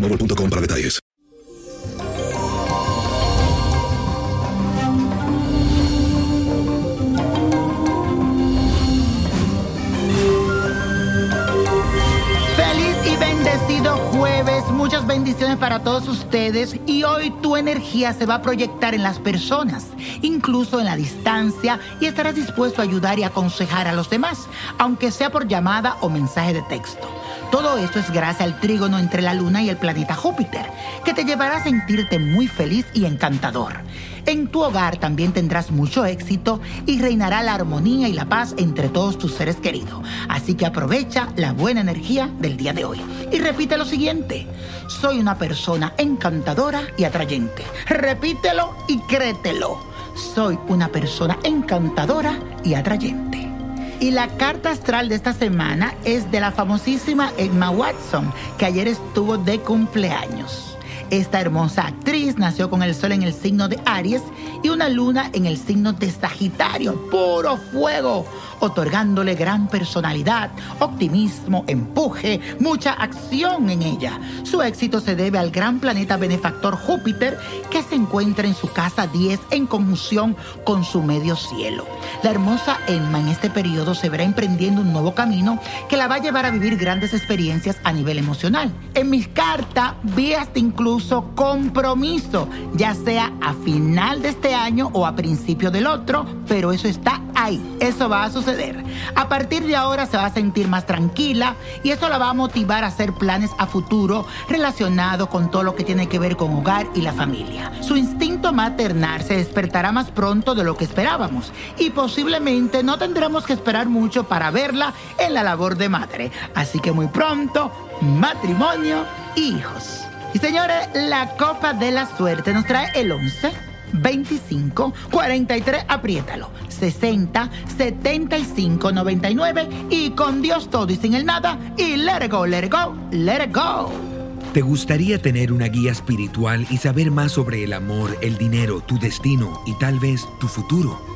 para detalles. Feliz y bendecido jueves, muchas bendiciones para todos ustedes y hoy tu energía se va a proyectar en las personas, incluso en la distancia y estarás dispuesto a ayudar y aconsejar a los demás, aunque sea por llamada o mensaje de texto. Todo esto es gracias al trígono entre la Luna y el planeta Júpiter, que te llevará a sentirte muy feliz y encantador. En tu hogar también tendrás mucho éxito y reinará la armonía y la paz entre todos tus seres queridos. Así que aprovecha la buena energía del día de hoy. Y repite lo siguiente, soy una persona encantadora y atrayente. Repítelo y créetelo. Soy una persona encantadora y atrayente. Y la carta astral de esta semana es de la famosísima Emma Watson, que ayer estuvo de cumpleaños. Esta hermosa actriz nació con el sol en el signo de Aries y una luna en el signo de Sagitario, puro fuego, otorgándole gran personalidad, optimismo, empuje, mucha acción en ella. Su éxito se debe al gran planeta benefactor Júpiter que se encuentra en su casa 10 en conjunción con su medio cielo. La hermosa Emma en este periodo se verá emprendiendo un nuevo camino que la va a llevar a vivir grandes experiencias a nivel emocional. En mis cartas vi hasta incluso compromiso, ya sea a final de este año o a principio del otro, pero eso está ahí, eso va a suceder. A partir de ahora se va a sentir más tranquila y eso la va a motivar a hacer planes a futuro relacionados con todo lo que tiene que ver con hogar y la familia. Su instinto maternal se despertará más pronto de lo que esperábamos y posiblemente no tendremos que esperar mucho para verla en la labor de madre. Así que muy pronto, matrimonio, hijos. Y señores, la copa de la suerte nos trae el 11, 25, 43, apriétalo, 60, 75, 99 y con Dios todo y sin el nada y let it go, let it go, let it go. ¿Te gustaría tener una guía espiritual y saber más sobre el amor, el dinero, tu destino y tal vez tu futuro?